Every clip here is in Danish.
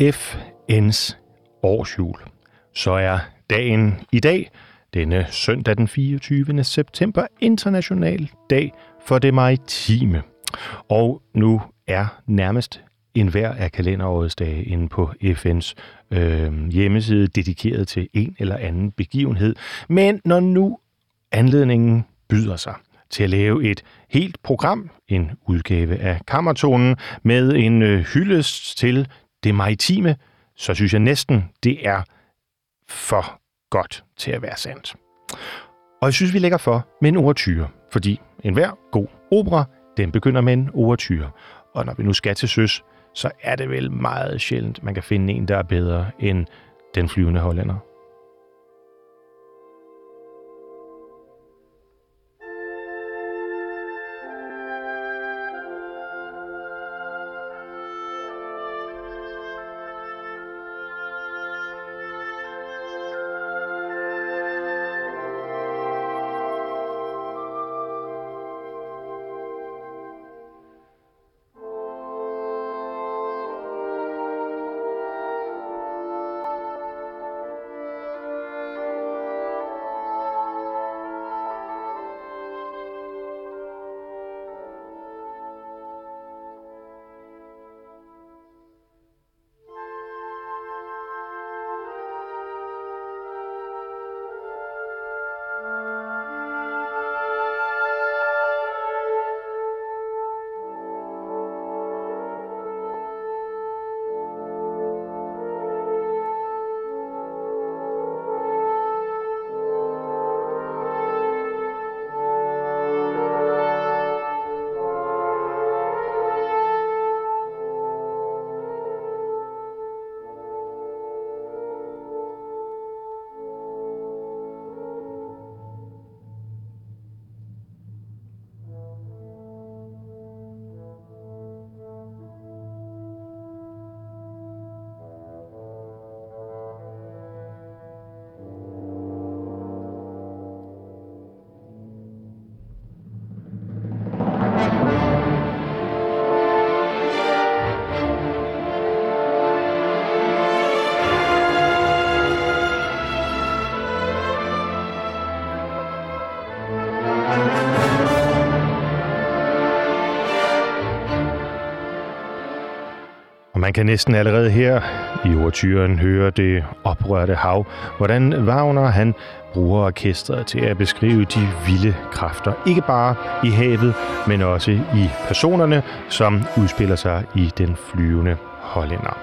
FN's årsjul, så er dagen i dag, denne søndag den 24. september, international dag for det maritime. Og nu er nærmest enhver af kalenderårets dage inde på FN's øh, hjemmeside dedikeret til en eller anden begivenhed. Men når nu anledningen byder sig, til at lave et helt program, en udgave af Kammertonen, med en øh, hyldest til det maritime, så synes jeg næsten, det er for godt til at være sandt. Og jeg synes, vi lægger for med en overtyre, fordi enhver god opera, den begynder med en overtyre. Og når vi nu skal til søs, så er det vel meget sjældent, man kan finde en, der er bedre end den flyvende hollænder. Man kan næsten allerede her i overtyren høre det oprørte hav, hvordan Wagner han bruger orkestret til at beskrive de vilde kræfter, ikke bare i havet, men også i personerne, som udspiller sig i den flyvende hollænder.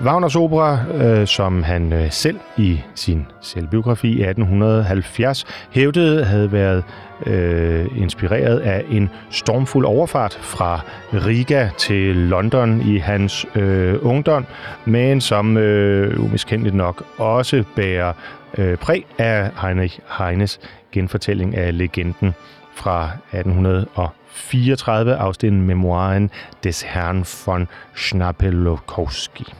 Wagners opera, øh, som han øh, selv i sin selvbiografi i 1870 hævdede havde været øh, inspireret af en stormfuld overfart fra Riga til London i hans øh, ungdom, men som øh, umiskendeligt nok også bærer øh, præg af Heinrich Heines genfortælling af legenden fra 1834 afstillet memoiren des Herrn von Schnapelokowski.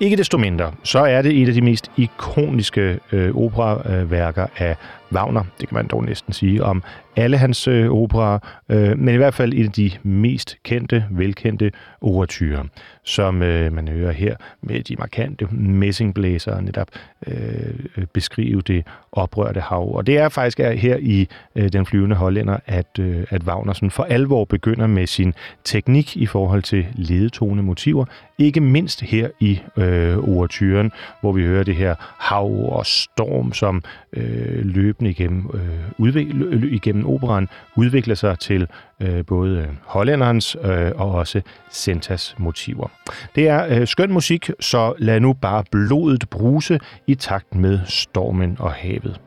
Ikke desto mindre, så er det et af de mest ikoniske øh, operaværker af Wagner, det kan man dog næsten sige, om alle hans øh, operer, øh, men i hvert fald en af de mest kendte, velkendte overtyrer, som øh, man hører her med de markante messingblæsere netop øh, øh beskrive det oprørte hav. Og det er faktisk her i øh, Den flyvende hollænder, at, øh, at Wagner sådan for alvor begynder med sin teknik i forhold til ledetone motiver, ikke mindst her i øh, overtyren, hvor vi hører det her hav og storm, som øh, løbende igennem, øh, udvik- igennem operan udvikler sig til øh, både hollænderens øh, og også Sentas motiver. Det er øh, skøn musik, så lad nu bare blodet bruse i takt med stormen og havet.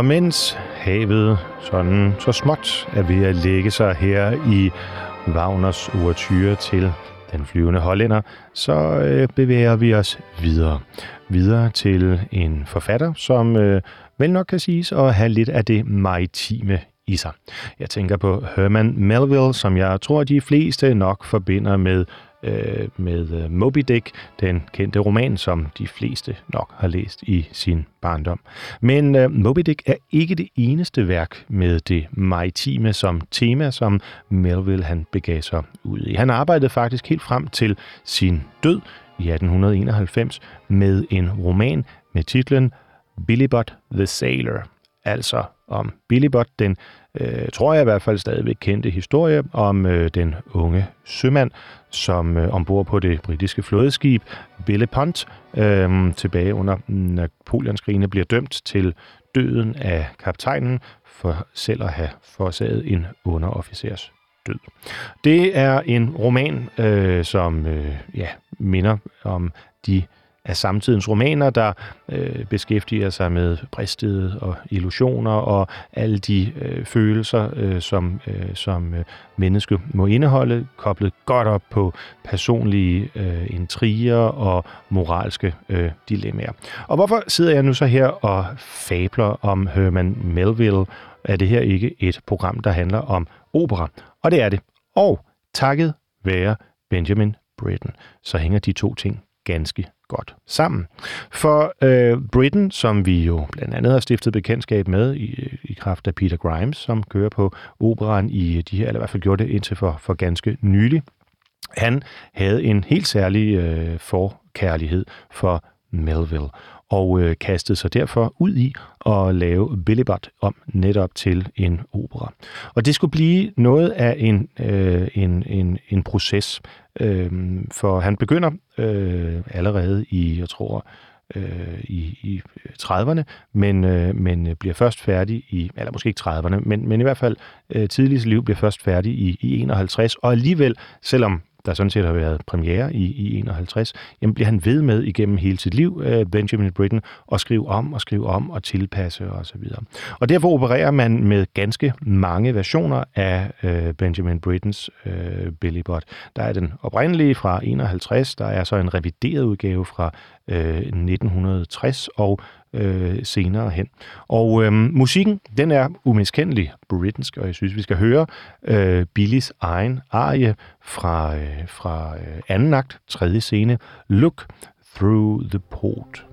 Og mens havet sådan så småt er ved at lægge sig her i Wagners overture til den flyvende hollænder, så øh, bevæger vi os videre. Videre til en forfatter, som øh, vel nok kan siges at have lidt af det maritime i sig. Jeg tænker på Herman Melville, som jeg tror, de fleste nok forbinder med øh, med øh, Moby Dick, den kendte roman, som de fleste nok har læst i sin barndom. Men øh, Moby Dick er ikke det eneste værk med det maritime som tema, som Melville han begav sig ud i. Han arbejdede faktisk helt frem til sin død i 1891 med en roman med titlen Bot the Sailor, altså om Bot, den øh, tror jeg i hvert fald stadigvæk kendte historie om øh, den unge sømand, som øh, ombord på det britiske flådeskib Bellepont Pont øh, tilbage under Napoleonskrigene bliver dømt til døden af kaptajnen for selv at have forårsaget en underofficers død. Det er en roman, øh, som øh, ja, minder om de af samtidens romaner, der øh, beskæftiger sig med bristet og illusioner og alle de øh, følelser, øh, som, øh, som øh, menneske må indeholde, koblet godt op på personlige øh, intriger og moralske øh, dilemmaer. Og hvorfor sidder jeg nu så her og fabler om Herman Melville? Er det her ikke et program, der handler om opera? Og det er det. Og takket være Benjamin Britten, så hænger de to ting ganske godt sammen. For øh, Britain, som vi jo blandt andet har stiftet bekendtskab med i, øh, i kraft af Peter Grimes, som kører på operan i øh, de her, eller i hvert fald gjorde det indtil for, for ganske nylig, han havde en helt særlig øh, forkærlighed for Melville og øh, kastede sig derfor ud i at lave Billy om netop til en opera. Og det skulle blive noget af en, øh, en, en, en proces, øh, for han begynder øh, allerede i, jeg tror, øh, i, i øh, 30'erne, men, øh, men bliver først færdig i, eller måske ikke 30'erne, men, men i hvert fald øh, tidligst liv bliver først færdig i, i 51, og alligevel, selvom der sådan set har været premiere i, i 51, jamen bliver han ved med igennem hele sit liv, øh, Benjamin Britten, og skrive om og skrive om og tilpasse og så videre. Og derfor opererer man med ganske mange versioner af øh, Benjamin Brittens øh, Billy Budd. Der er den oprindelige fra 51, der er så en revideret udgave fra øh, 1960, og øh, senere hen. Og øh, musikken, den er umiskendelig britansk, og jeg synes, vi skal høre øh, Billys egen arie fra, øh, fra øh, anden akt, tredje scene, Look Through the Port.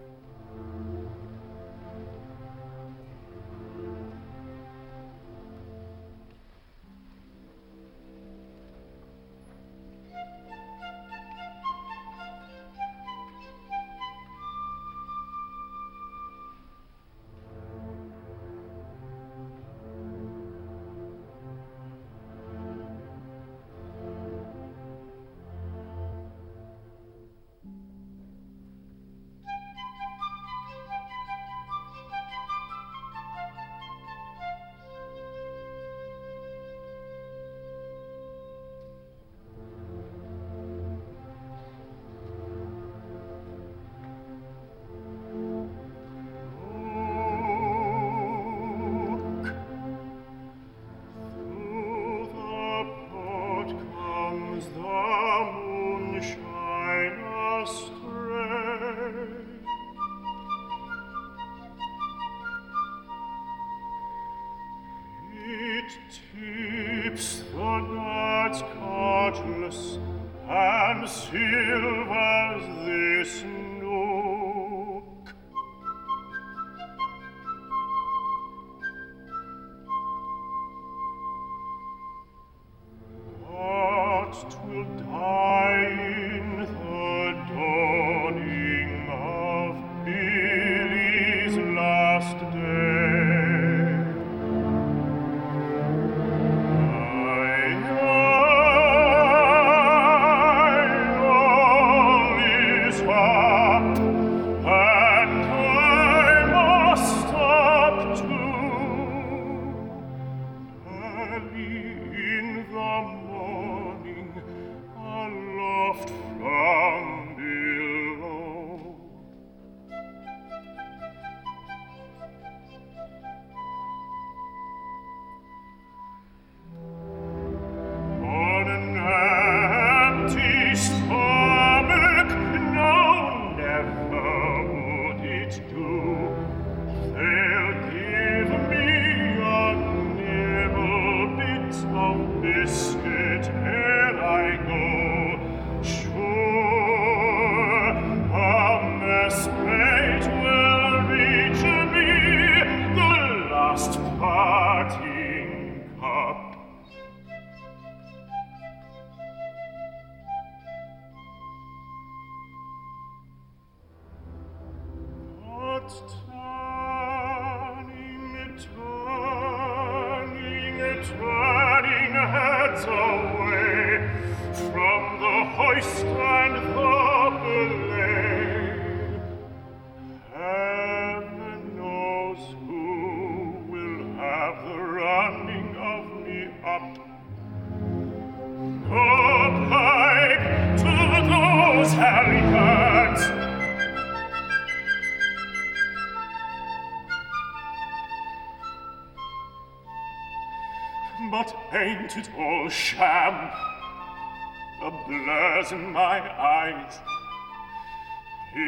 this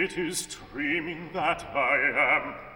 It is dreaming that I am.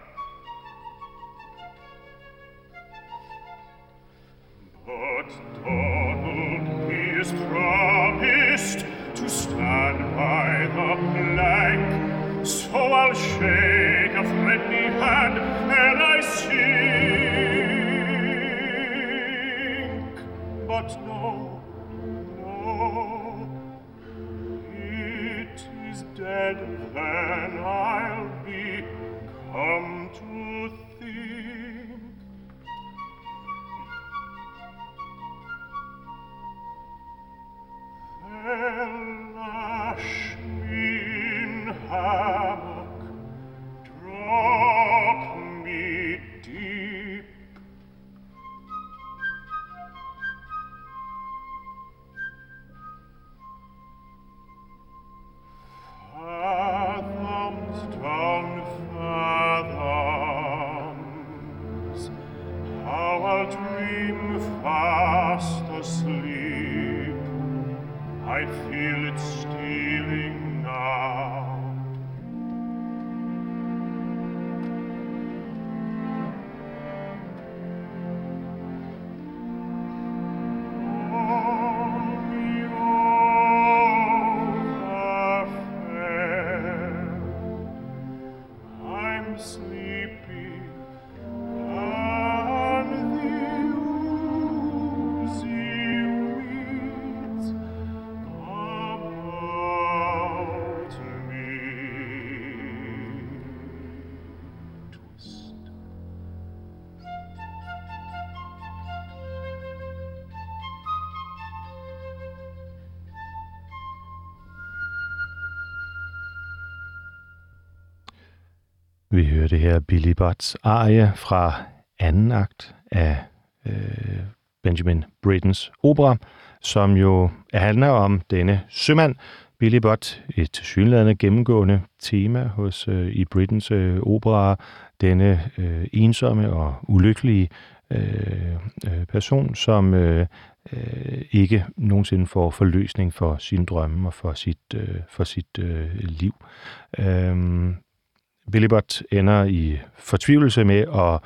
Vi hørte her Billy Butts arie fra anden akt af øh, Benjamin Brittens opera, som jo handler om denne sømand, Billy Butt, et tilsyneladende gennemgående tema hos øh, i Brittens øh, opera, denne øh, ensomme og ulykkelige øh, øh person, som øh, øh, ikke nogensinde får forløsning for sine drømme og for sit, øh, for sit øh, liv. Øh, Billy Butt ender i fortvivlelse med at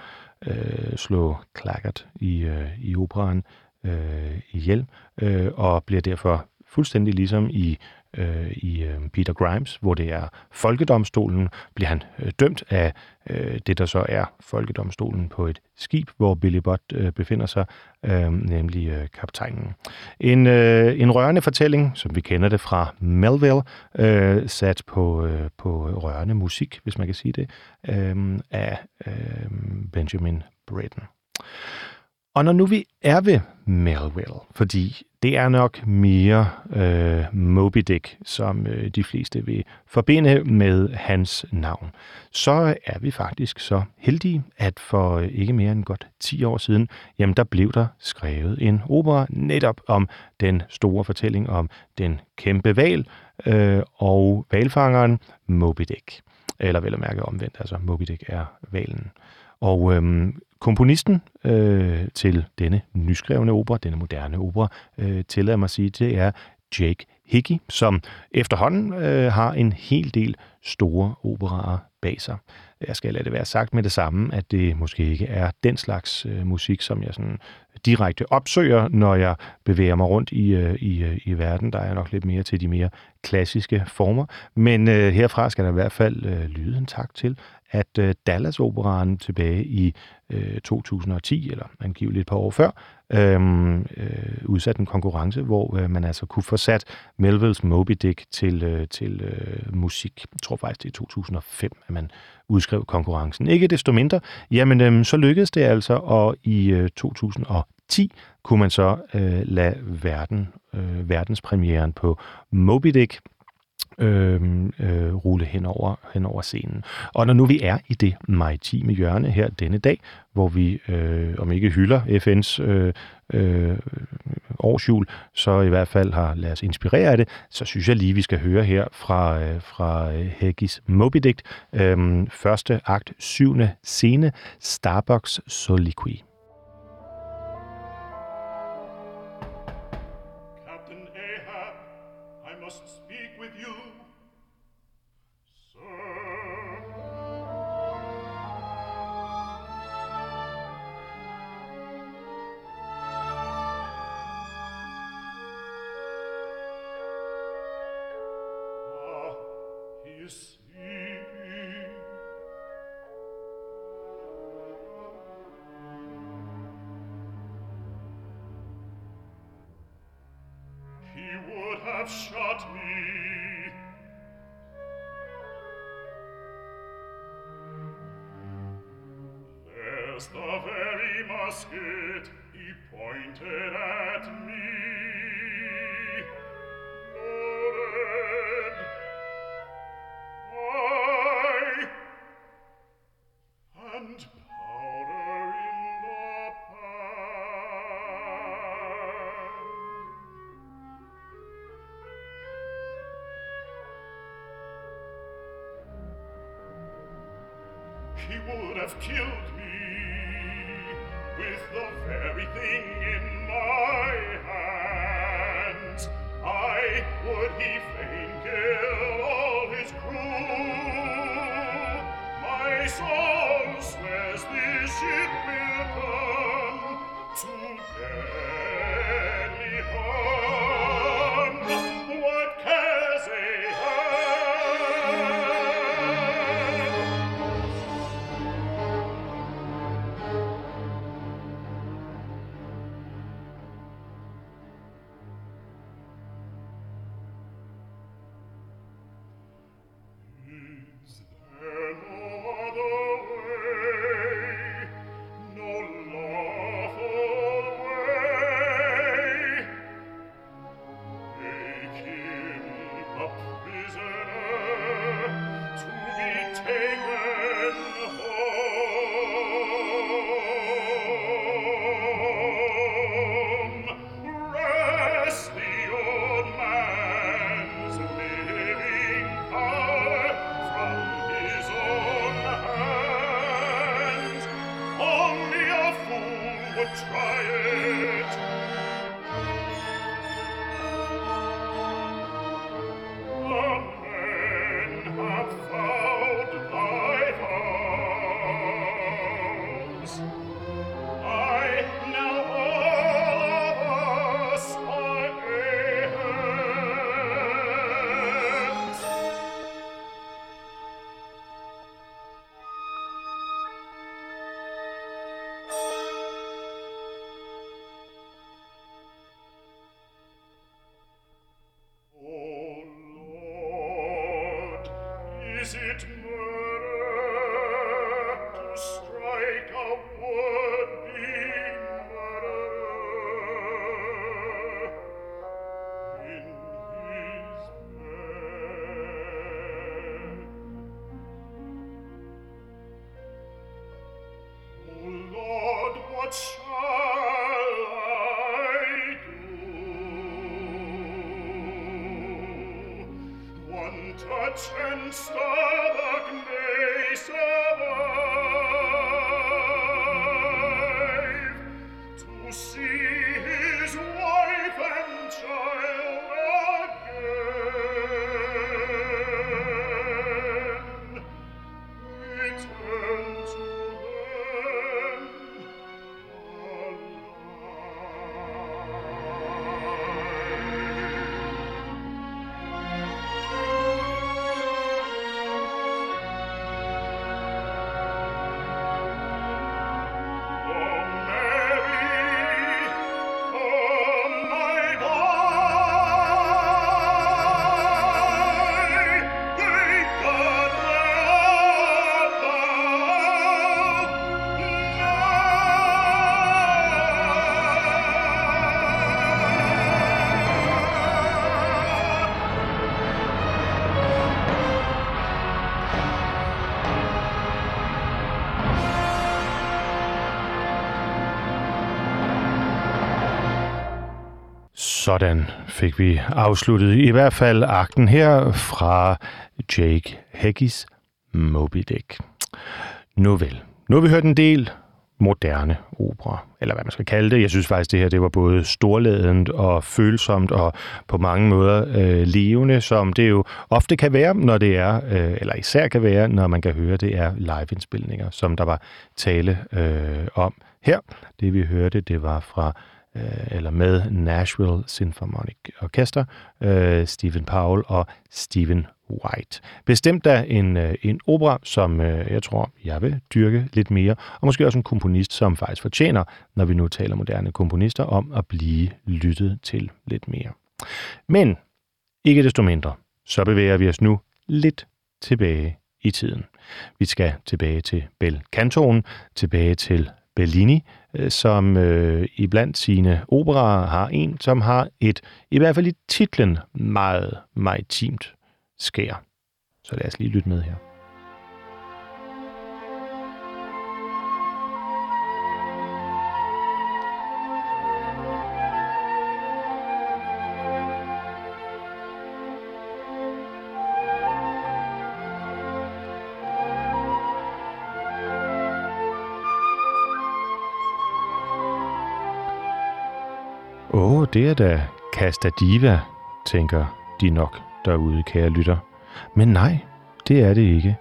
øh, slå Claggart i, øh, i operan øh, ihjel, øh, og bliver derfor fuldstændig ligesom i, øh, i øh, Peter Grimes, hvor det er folkedomstolen, bliver han øh, dømt af øh, det, der så er folkedomstolen på et skib, hvor Billy Butt øh, befinder sig, øh, nemlig øh, kaptajnen. En, øh, en rørende fortælling, som vi kender det fra Melville, øh, sat på, øh, på rørende musik, hvis man kan sige det, øh, af øh, Benjamin Britten. Og når nu vi er ved Melville, fordi det er nok mere øh, Moby Dick, som øh, de fleste vil forbinde med hans navn, så er vi faktisk så heldige, at for øh, ikke mere end godt 10 år siden, jamen der blev der skrevet en opera netop om den store fortælling om den kæmpe val øh, og valfangeren Moby Dick. Eller vel at mærke omvendt, altså Moby Dick er valen. Og øhm, komponisten øh, til denne nyskrevne opera, denne moderne opera, øh, tillader mig at sige, det er Jake Hickey, som efterhånden øh, har en hel del store operaer bag sig. Jeg skal lade det være sagt med det samme, at det måske ikke er den slags øh, musik, som jeg sådan direkte opsøger, når jeg bevæger mig rundt i, øh, i, øh, i verden. Der er jeg nok lidt mere til de mere klassiske former. Men øh, herfra skal der i hvert fald øh, lyde en tak til, at øh, Dallas Operaen tilbage i øh, 2010, eller angiveligt et par år før, øhm, øh, øh, udsat en konkurrence, hvor øh, man altså kunne få sat Melvilles Moby Dick til, øh, til øh, musik. Jeg tror faktisk, det er 2005, at man udskrev konkurrencen. Ikke desto mindre, jamen øh, så lykkedes det altså, og i øh, 2010 kunne man så øh, lade verden, øh, verdenspremieren på Moby Dick øh, øh, rulle hen over, hen over scenen. Og når nu vi er i det maritime hjørne her denne dag, hvor vi øh, om ikke hylder FN's øh, øh, årsjul, så i hvert fald har ladet os inspirere af det, så synes jeg lige, vi skal høre her fra, øh, fra øh, Heggis Moby Dick, øh, første akt, syvende scene, Starbucks Soliqui. Have killed Welt. Sådan fik vi afsluttet i hvert fald akten her fra Jake Heggis Moby Dick. Nu vel, nu har vi hørt en del moderne opera, eller hvad man skal kalde det. Jeg synes faktisk, det her det var både storladent og følsomt og på mange måder øh, levende, som det jo ofte kan være, når det er, øh, eller især kan være, når man kan høre, det er liveindspilninger, som der var tale øh, om her. Det vi hørte, det var fra Øh, eller med Nashville Symphonic Orchestra, øh, Stephen Powell og Stephen White. Bestemt da en, øh, en opera, som øh, jeg tror, jeg vil dyrke lidt mere, og måske også en komponist, som faktisk fortjener, når vi nu taler moderne komponister, om at blive lyttet til lidt mere. Men Ikke desto mindre, så bevæger vi os nu lidt tilbage i tiden. Vi skal tilbage til Bel Cantoen, tilbage til Bellini, Øh, som øh, i blandt sine operaer har en, som har et, i hvert fald i titlen, meget maritimt skær. Så lad os lige lytte med her. Det er da Casta Diva, tænker de nok derude, kære lytter. Men nej, det er det ikke.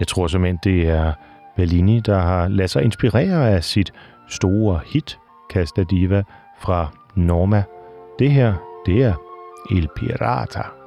Jeg tror simpelthen, det er Bellini, der har ladet sig inspirere af sit store hit, Casta Diva, fra Norma. Det her, det er Il Pirata.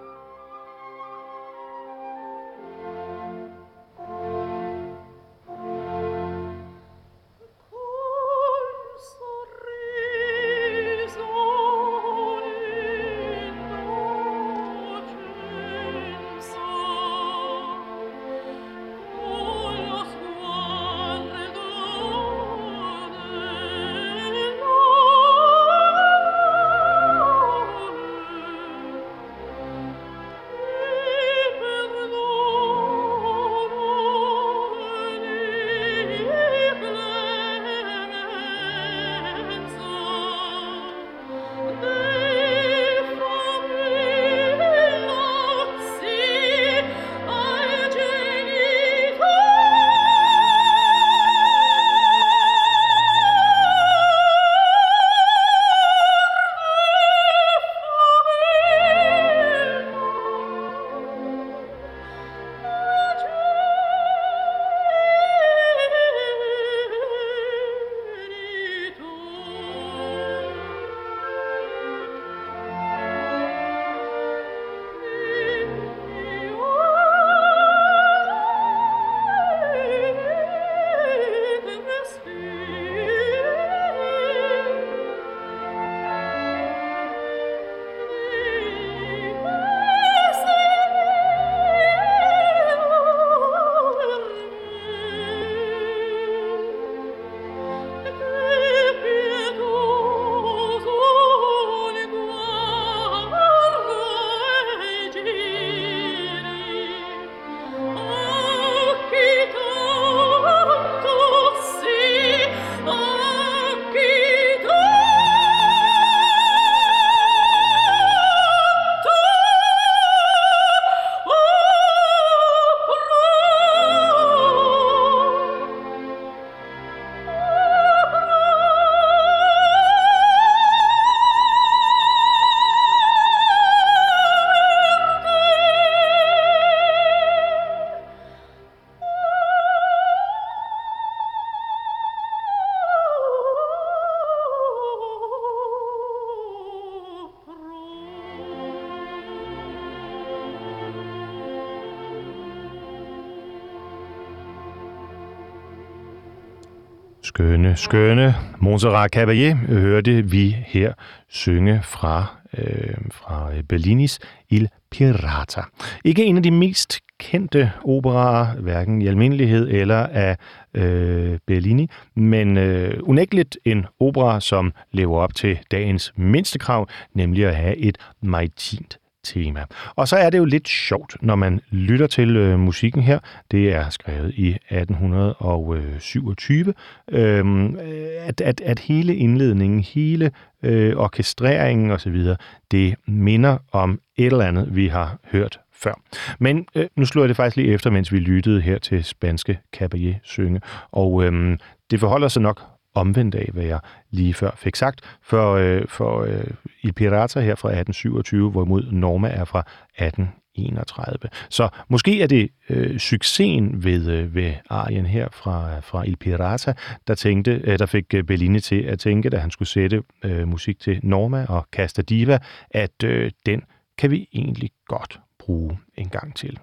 Skønne. Montserrat Caballé hørte vi her synge fra, øh, fra Bellinis Il Pirata. Ikke en af de mest kendte operaer, hverken i almindelighed eller af øh, Bellini, men øh, unægteligt en opera, som lever op til dagens mindste krav, nemlig at have et maritimt tema. Og så er det jo lidt sjovt, når man lytter til øh, musikken her. Det er skrevet i 1827, øh, at, at, at hele indledningen, hele øh, orkestreringen osv., det minder om et eller andet, vi har hørt før. Men øh, nu slår jeg det faktisk lige efter, mens vi lyttede her til spanske Caballé synge. Og øh, det forholder sig nok omvendt af, hvad jeg lige før fik sagt. For, øh, for øh, Il Pirata her fra 1827, hvorimod Norma er fra 1831. Så måske er det øh, succesen ved, øh, ved arien her fra, fra Il Pirata, der, tænkte, øh, der fik øh, Bellini til at tænke, da han skulle sætte øh, musik til Norma og Casta Diva, at øh, den kan vi egentlig godt bruge en gang til.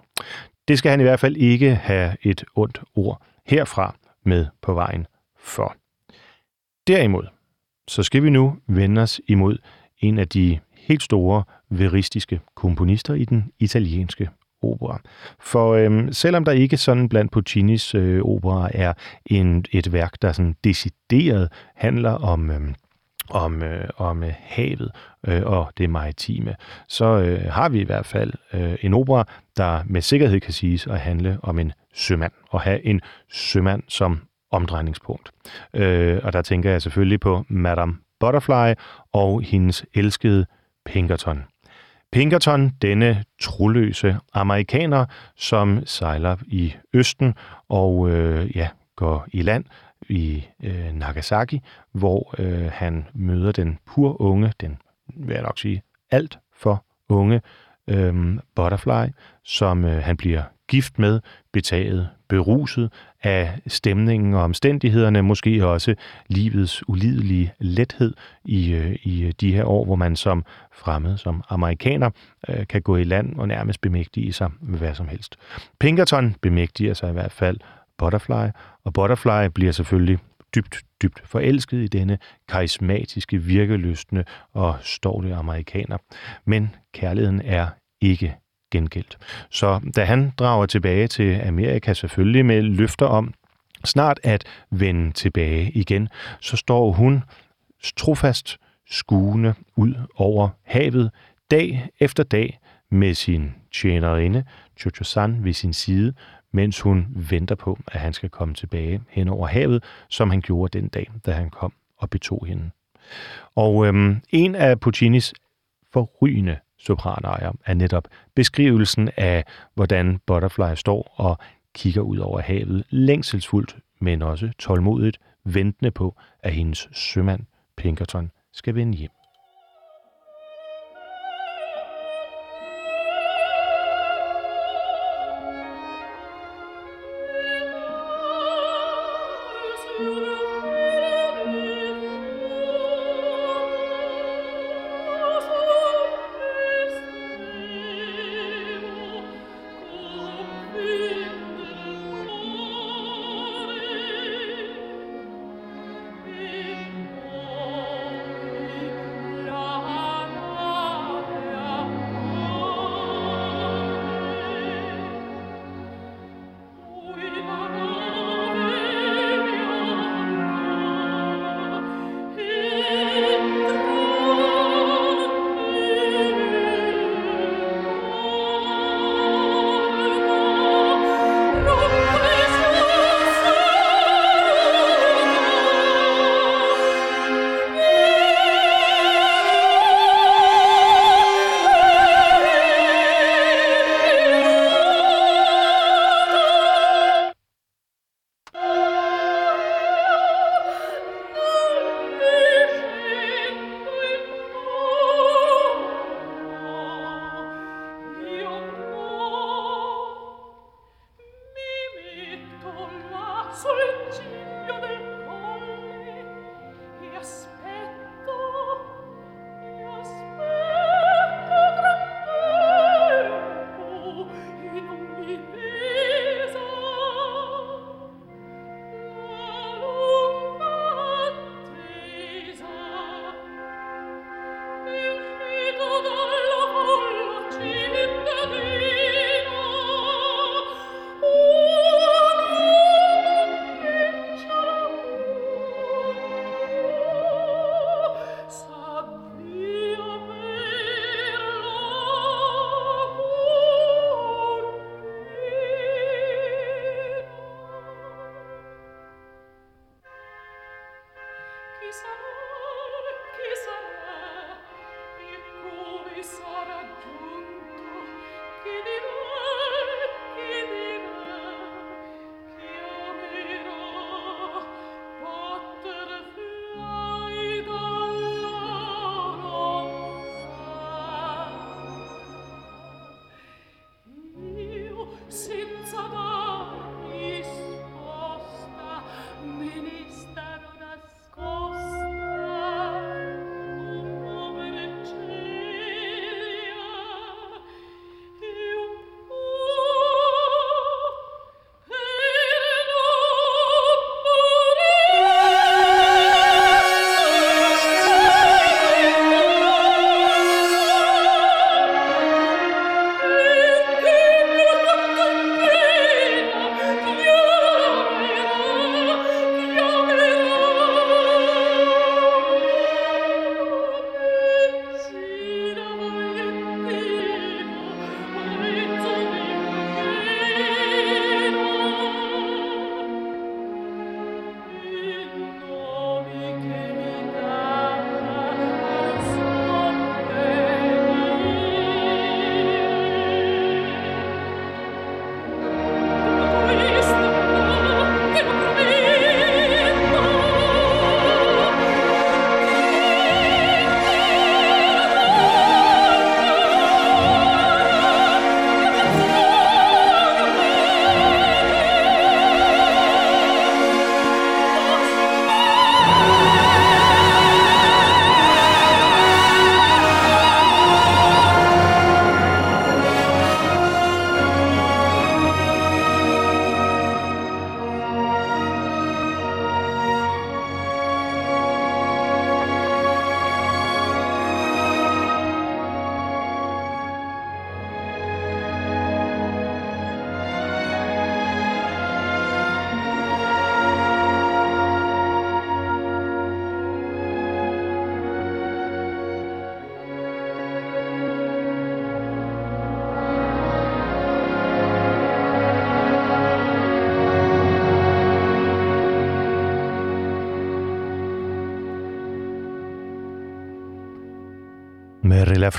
Det skal han i hvert fald ikke have et ondt ord herfra med på vejen for. Derimod, så skal vi nu vende os imod en af de helt store veristiske komponister i den italienske opera. For øhm, selvom der ikke sådan blandt Puccinis øh, opera er en, et værk, der sådan decideret handler om, øhm, om, øh, om øh, havet øh, og det maritime, så øh, har vi i hvert fald øh, en opera, der med sikkerhed kan siges at handle om en sømand, og have en sømand som omdrejningspunkt. Øh, og der tænker jeg selvfølgelig på Madame Butterfly og hendes elskede Pinkerton. Pinkerton, denne troløse amerikaner, som sejler i Østen og øh, ja, går i land i øh, Nagasaki, hvor øh, han møder den pur unge, den vil jeg nok sige alt for unge øh, Butterfly, som øh, han bliver gift med, betaget, beruset af stemningen og omstændighederne, måske også livets ulidelige lethed i, øh, i øh, de her år, hvor man som fremmed, som amerikaner, øh, kan gå i land og nærmest bemægtige sig med hvad som helst. Pinkerton bemægtiger sig i hvert fald Butterfly, og Butterfly bliver selvfølgelig dybt, dybt forelsket i denne karismatiske, virkelystende og stolte amerikaner. Men kærligheden er ikke gengældt. Så da han drager tilbage til Amerika, selvfølgelig med løfter om snart at vende tilbage igen, så står hun trofast skuende ud over havet dag efter dag med sin tjenerinde, Chocho-san, ved sin side, mens hun venter på, at han skal komme tilbage hen over havet, som han gjorde den dag, da han kom og betog hende. Og øhm, en af Puccinis forrygende sopranejer, er netop beskrivelsen af, hvordan Butterfly står og kigger ud over havet længselsfuldt, men også tålmodigt, ventende på, at hendes sømand Pinkerton skal vende hjem.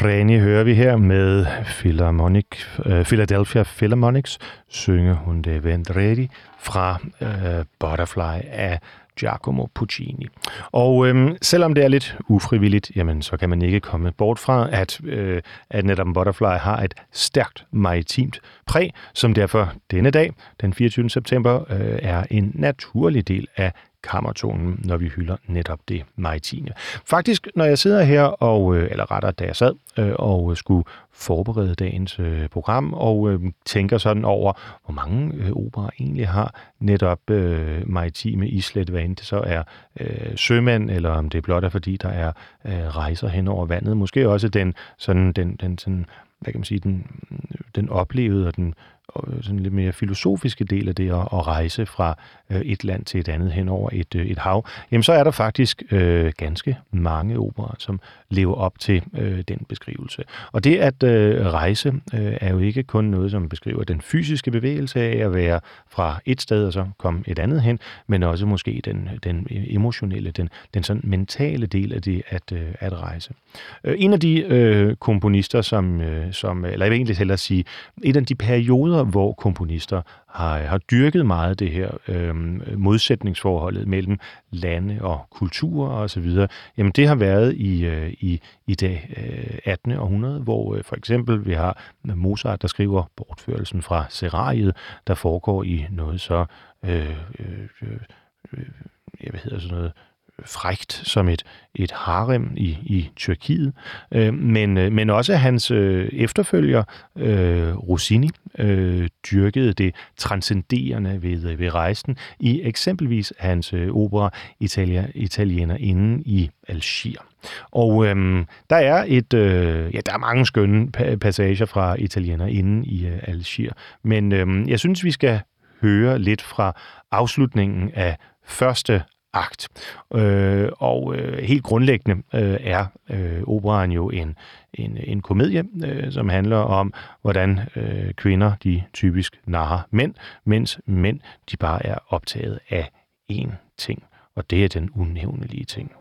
Freni hører vi her med Philharmonic, uh, Philadelphia Philharmonics, synge hun det Vendredi fra uh, Butterfly af Giacomo Puccini. Og øhm, selvom det er lidt ufrivilligt, jamen, så kan man ikke komme bort fra, at, øh, at netop Butterfly har et stærkt maritimt præg, som derfor denne dag, den 24. september, øh, er en naturlig del af kammertonen, når vi hylder netop det maritime. Faktisk, når jeg sidder her, og, øh, eller rettere da jeg sad, øh, og skulle forberede dagens øh, program, og tænker sådan over, hvor mange operer egentlig har netop maritime islet, hvad end det så er sømand, eller om det blot er fordi, der er rejser hen over vandet. Måske også den, sådan, den, den sådan, hvad kan man sige, den, den oplevede og den Øh, sådan lidt mere filosofiske del af det at, at rejse fra øh, et land til et andet hen over et, øh, et hav, jamen så er der faktisk øh, ganske mange operer, som lever op til øh, den beskrivelse. Og det at øh, rejse øh, er jo ikke kun noget, som beskriver den fysiske bevægelse af at være fra et sted og så komme et andet hen, men også måske den, den emotionelle, den, den sådan mentale del af det at, øh, at rejse. Øh, en af de øh, komponister, som, øh, som, eller jeg vil egentlig hellere sige, en af de perioder, hvor komponister har, har dyrket meget det her øh, modsætningsforholdet mellem lande og kulturer osv., jamen det har været i, øh, i, i det øh, 18. århundrede, hvor øh, for eksempel vi har Mozart, der skriver bortførelsen fra Serariet, der foregår i noget så øh, øh, øh, øh hvad hedder sådan noget, frægt som et, et harem i, i Tyrkiet, øh, men, øh, men også hans øh, efterfølger, øh, Rossini, øh, dyrkede det transcenderende ved, øh, ved rejsen i eksempelvis hans øh, opera Italia, Italiener inden i Algier. Og øhm, der er et, øh, ja, der er mange skønne passager fra Italiener inden i øh, Algier, men øh, jeg synes, vi skal høre lidt fra afslutningen af første akt. Øh, og øh, helt grundlæggende øh, er øh, operaen jo en, en, en komedie, øh, som handler om, hvordan øh, kvinder de typisk narrer mænd, mens mænd de bare er optaget af én ting, og det er den unævnelige ting.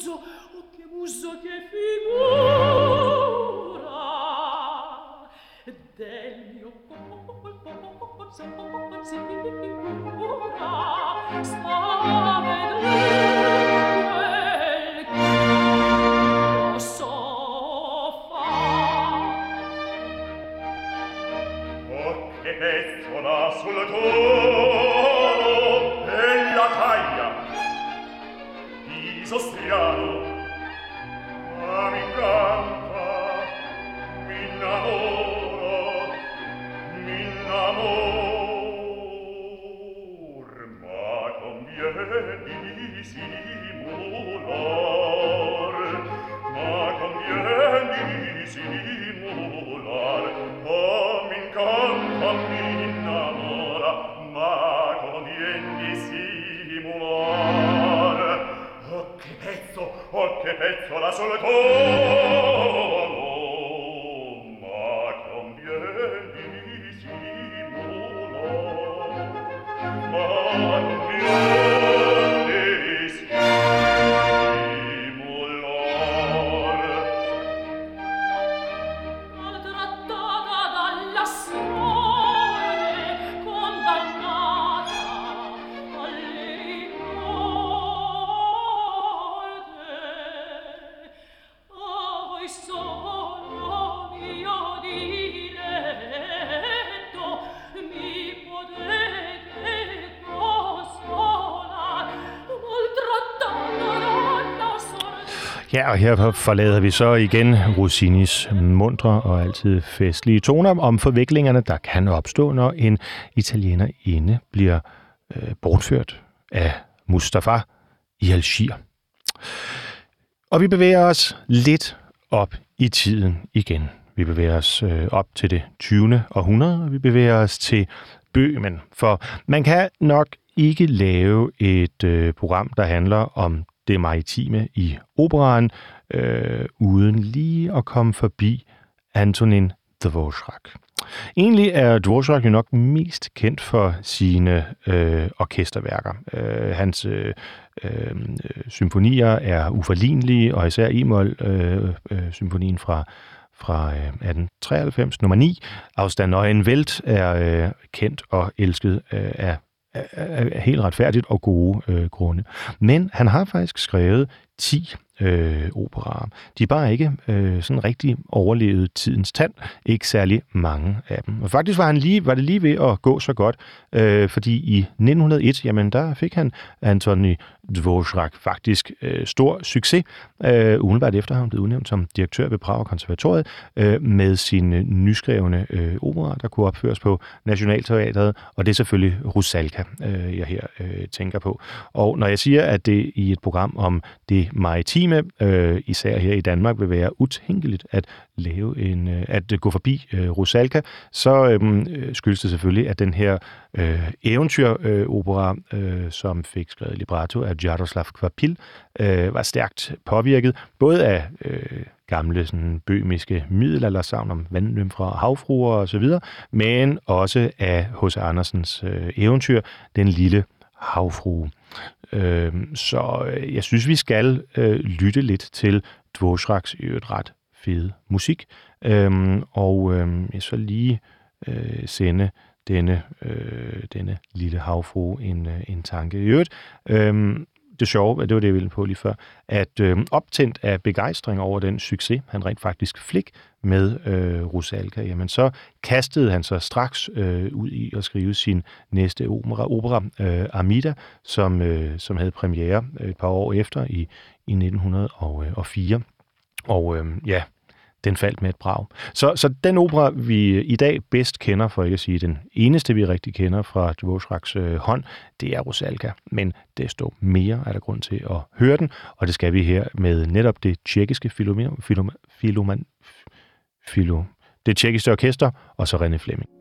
muso, oh che muso, che figura del mio corpo, corpo, corpo, corpo, Ja, og her forlader vi så igen Rossinis mundre og altid festlige toner om forviklingerne, der kan opstå, når en italiener inde bliver øh, bortført af Mustafa i Algier. Og vi bevæger os lidt op i tiden igen. Vi bevæger os øh, op til det 20. århundrede, og vi bevæger os til Bøhmen. For man kan nok ikke lave et øh, program, der handler om det maritime i operaen, øh, uden lige at komme forbi Antonin Dvorak. Egentlig er Dvorak jo nok mest kendt for sine øh, orkesterværker. Øh, hans øh, øh, symfonier er uforlignelige, og især e-mol øh, øh, symfonien fra fra øh, 1893, nummer 9. Afstand og en Welt er øh, kendt og elsket øh, af af helt retfærdigt og gode øh, grunde. Men han har faktisk skrevet 10 øh, operaer. De er bare ikke øh, sådan rigtig overlevet tidens tand. Ikke særlig mange af dem. Og faktisk var, han lige, var det lige ved at gå så godt, øh, fordi i 1901, jamen der fik han Antoni Dvorak faktisk øh, stor succes, øh, umiddelbart efter han blev udnævnt som direktør ved Prag Konservatoriet, øh, med sine øh, nyskrevne øh, operaer, der kunne opføres på Nationalteatret, og det er selvfølgelig Rusalka, øh, jeg her øh, tænker på. Og når jeg siger, at det i et program om det maritime, øh, især her i Danmark, vil være utænkeligt at lave en, øh, at gå forbi øh, Rusalka, så øh, skyldes det selvfølgelig, at den her øh, eventyropera, øh, øh, som fik skrevet libretto af Jaroslav Kvapil, øh, var stærkt påvirket, både af øh, gamle sådan, bømiske middelaldersavn om vandnymfra og havfruer osv., men også af H.C. Andersens øh, eventyr, Den lille havfrue. Øhm, øh, så jeg synes, vi skal øh, lytte lidt til Dvořáks i øvrigt ret fede musik. Øh, og øh, jeg så lige øh, sende denne, øh, denne lille havfrue en, øh, en tanke. I øvrigt, øh, det sjove, det var det, jeg ville på lige før, at øh, optændt af begejstring over den succes, han rent faktisk fik med øh, Rusalka, jamen så kastede han sig straks øh, ud i at skrive sin næste opera, opera øh, Amida, som, øh, som havde premiere øh, et par år efter i, i 1904. Øh, og øh, ja, den faldt med et brag. Så, så den opera, vi i dag bedst kender, for ikke at sige den eneste, vi rigtig kender fra Dvořáks øh, hånd, det er Rosalka. Men desto mere er der grund til at høre den, og det skal vi her med netop det tjekkiske filoman, filoman, filo, det tjekkiske orkester, og så René Fleming.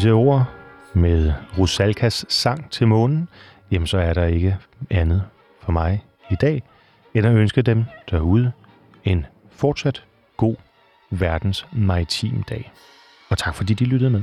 Disse ord med Rusalkas sang til månen, jamen så er der ikke andet for mig i dag, end at ønske dem derude en fortsat god verdens maritim dag. Og tak fordi de lyttede med.